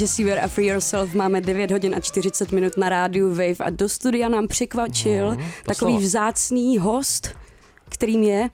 Jessiver a Free Yourself máme 9 hodin a 40 minut na rádiu Wave a do studia nám překvačil No, takový vzácný host, kterým je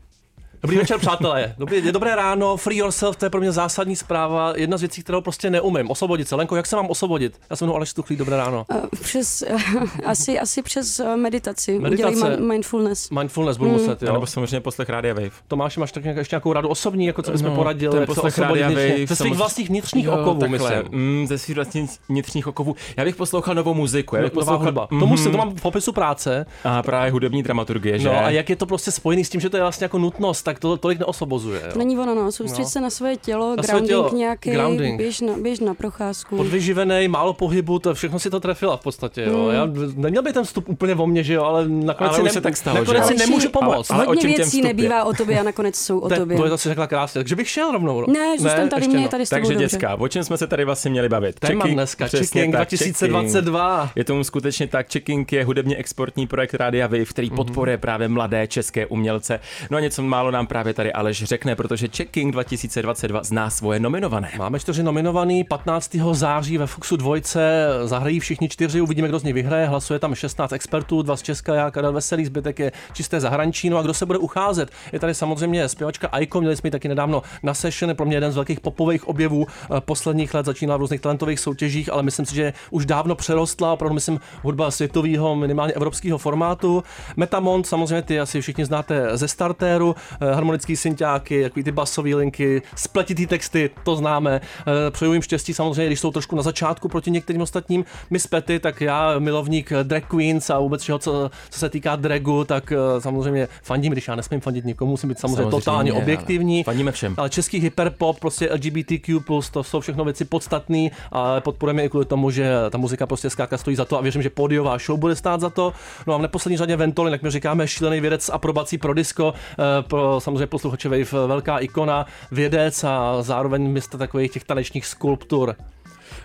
Dobrý večer, přátelé. Dobrý, je dobré ráno, free yourself, to je pro mě zásadní zpráva. Jedna z věcí, kterou prostě neumím. Osvobodit se. Lenko, jak se mám osvobodit? Já jsem jmenuji Aleš Tuchlý, dobré ráno. uh, přes, asi, asi přes uh, meditaci. Meditace. Udělej ma- mindfulness. Mindfulness budu muset, A jo. nebo samozřejmě poslech Rádia Wave. Tomáš, máš tak nějak, ještě nějakou radu osobní, jako co bychom No, poradili, ten poslech Rádia? Wave, Ze svých samozřejmě- vlastních vnitřních Jo, okovů, takhle, myslím. Mm, ze svých vlastních vnitřních okovů. Já bych poslouchal novou muziku. Já bych Nová poslouchal, hudba. To Mhm. musím, to mám v popisu práce. A právě hudební dramaturgie, že? No a jak je to prostě spojený s tím, že to je vlastně jako nutnost, tak to tolik neosvobozuje. To Jo. není ono, no. Soustřeď No. se na svoje tělo, Na své grounding tělo, nějaký, grounding. Běž, na, běž na procházku. Podvyživený, málo pohybu, to všechno si to trefila v podstatě. Jo. Hmm. Já, neměl by ten vstup úplně o mně, že jo, ale nakonec, Ale si, ne, se tak stalo, nakonec si nemůžu Ale- pomoct. ale o Hodně věcí nebývá o tobě a nakonec jsou o To, tobě. to je zase řekla krásně. Takže bych šel rovnou. Ne, zůstaň tady, mě no. tady s Takže děcka, o čem jsme se tady vlastně měli bavit? Téma dneska, přesně Checking tak, 2022. Checking. Je tomu skutečně tak. Checking je hudebně exportní projekt Rádia Wave, který Mhm. podporuje právě mladé české umělce. No a něco málo nám právě tady Aleš řekne, protože Checking 2022 zná svoje nominované. Máme čtyři nominovaný, 15. září ve Fuxu dvojce zahrají všichni čtyři, uvidíme, kdo z nich vyhraje, hlasuje tam 16 expertů, dva z Česka, já, Karel Veselý, zbytek je čisté zahraničí, no a kdo se bude ucházet? Je tady samozřejmě zpěvačka Aiko, měli jsme ji taky nedávno na session, pro mě jeden z velkých popových objevů eh, posledních let, začínala v různých talentových soutěžích, ale myslím si, že už dávno přerostla, opravdu myslím hudba světového, minimálně evropského formátu. Metamont, samozřejmě ty asi všichni znáte ze startéru, eh, harmonický synťáky, takový ty basové linky, spletitý texty, to známe. Eh, Přeju jim štěstí samozřejmě, když jsou trošku na začátku proti některým ostatním. Miss Petty, tak já milovník drag queens a vůbec všeho, co, co se týká dragu, tak eh, samozřejmě fandím, když já nesmím fandit nikomu, musím být samozřejmě, Samozřejmě, totálně ale objektivní. Fandíme všem. Ale český hyperpop, prostě LGBTQ+, to jsou všechno věci podstatné a podporujeme i kvůli tomu, že ta muzika prostě zkrátka stojí za to a věřím, že pódiová show bude stát za to. No a v neposlední řadě Ventolin, jak my říkáme, šílený vědec s aprobací pro disco, eh, pro samozřejmě posluchače Wave velká ikona, vědec a zároveň města takových těch tanečních skulptur.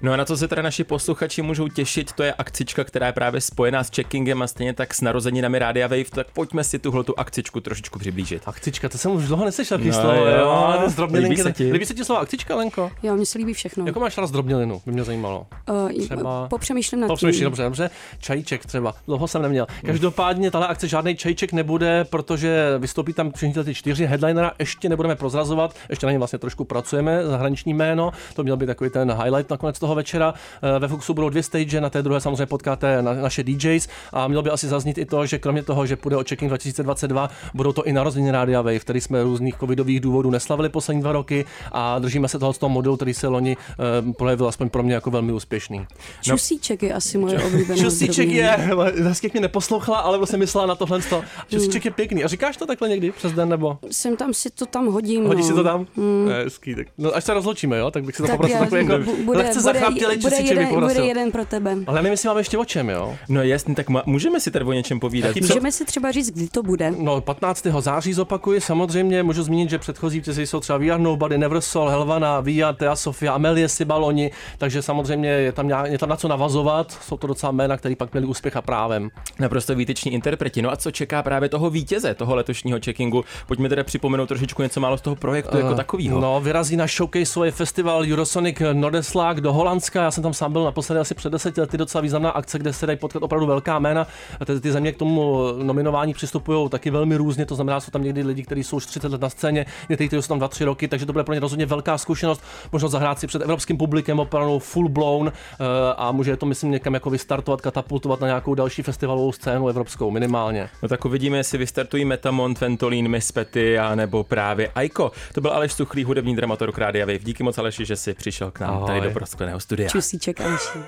No a na co se teda naši posluchači můžou těšit, to je akcička, která je právě spojená s checkingem a stejně tak s narozeninami Rádia Wave, tak pojďme si tuhle tu akcičku trošičku přiblížit. Akcička, to jsem už dlouho neslyšel No slovo, jo. jo. ale zdrobnělinky- Líbí se ti? Líbí se ti slovo akcička, Lenko? Jo, mně se líbí všechno. Jako máš rád zdrobnělinu, by mě zajímalo. Uh, třeba- Popřemýšlím nad Popřemýšlím, tím. dobře, dobře. Čajíček třeba. Dlouho jsem neměl. Každopádně tahle akce žádný čajíček nebude, protože vystoupí tam všichni ty čtyři headlinera, ještě nebudeme prozrazovat, ještě na něm vlastně trošku pracujeme, zahraniční jméno, to měl být takový ten highlight nakonec toho večera. Eh, Ve Fuxu budou dvě stage, na té druhé samozřejmě potkáte na, naše DJs a mělo by asi zaznít i to, že kromě toho, že půjde o Checking 2022, budou to i narozeniny Rádia Wave, který jsme různých covidových důvodů neslavili poslední dva roky a držíme se toho z toho modelu, který se loni eh, projevil aspoň pro mě jako velmi úspěšný. Čusíček je asi moje oblíbené Čusíček je, hezky jak mě neposlouchala, ale vlastně myslela na tohle. Čusíček je pěkný. A říkáš to takhle někdy přes den nebo? Sem tam si to tam hodím. Hodíš no. si to tam? Mm. Hezký, tak. No až se rozloučíme, jo, tak bych si to Tak poprosil já, takhle jako bu- bude, lehce bude, čusíček bych jeden, bude jeden pro tebe. Ale nevím, jestli máme ještě o čem, jo. No jasně, tak ma- můžeme si tady o něčem povídat. Co- Můžeme si třeba říct, kdy to bude. No, 15. září zopakuji, samozřejmě můžu zmínit, že předchozí vítězi jsou třeba Are Nobody, Neversol, Helvana, Via, Thea Sofia, Amelie Sibaloni, takže samozřejmě je tam, nějak- je tam na co navazovat, jsou to docela jména, který pak měli úspěch a právem. Naprosto výteční interpreti. No a co čeká právě toho vítěze toho letošního checkingu? Pojďme teda připomenout trošičku něco málo z toho projektu jako Eh, takového. No, vyrazí na showcase festival Eurosonic Nordeslag do Holandska. Já jsem tam sám byl naposledy asi před deseti lety, docela významná akce, kde se dají potkat opravdu velká jména. A ty, ty země k tomu nominování přistupují taky velmi různě, to znamená, jsou tam někdy lidi, kteří jsou už 30 let na scéně, někteří, kteří jsou tam 2-3 roky, takže to bude pro ně rozhodně velká zkušenost, možnost zahrát si před evropským publikem opravdu full blown eh, a může to, myslím, někam jako vystartovat, katapultovat na nějakou další festivalovou scénu evropskou minimálně. No tak uvidíme, jestli vystartují Metamont, Ventolin, Miss Petty a nebo právě Aiko. To byl Aleš Suchlý, hudební dramaturg Rádia Wave. Díky moc Aleši, že jsi přišel k nám Ahoj. tady do proskleného studia. Čusíček Aleši.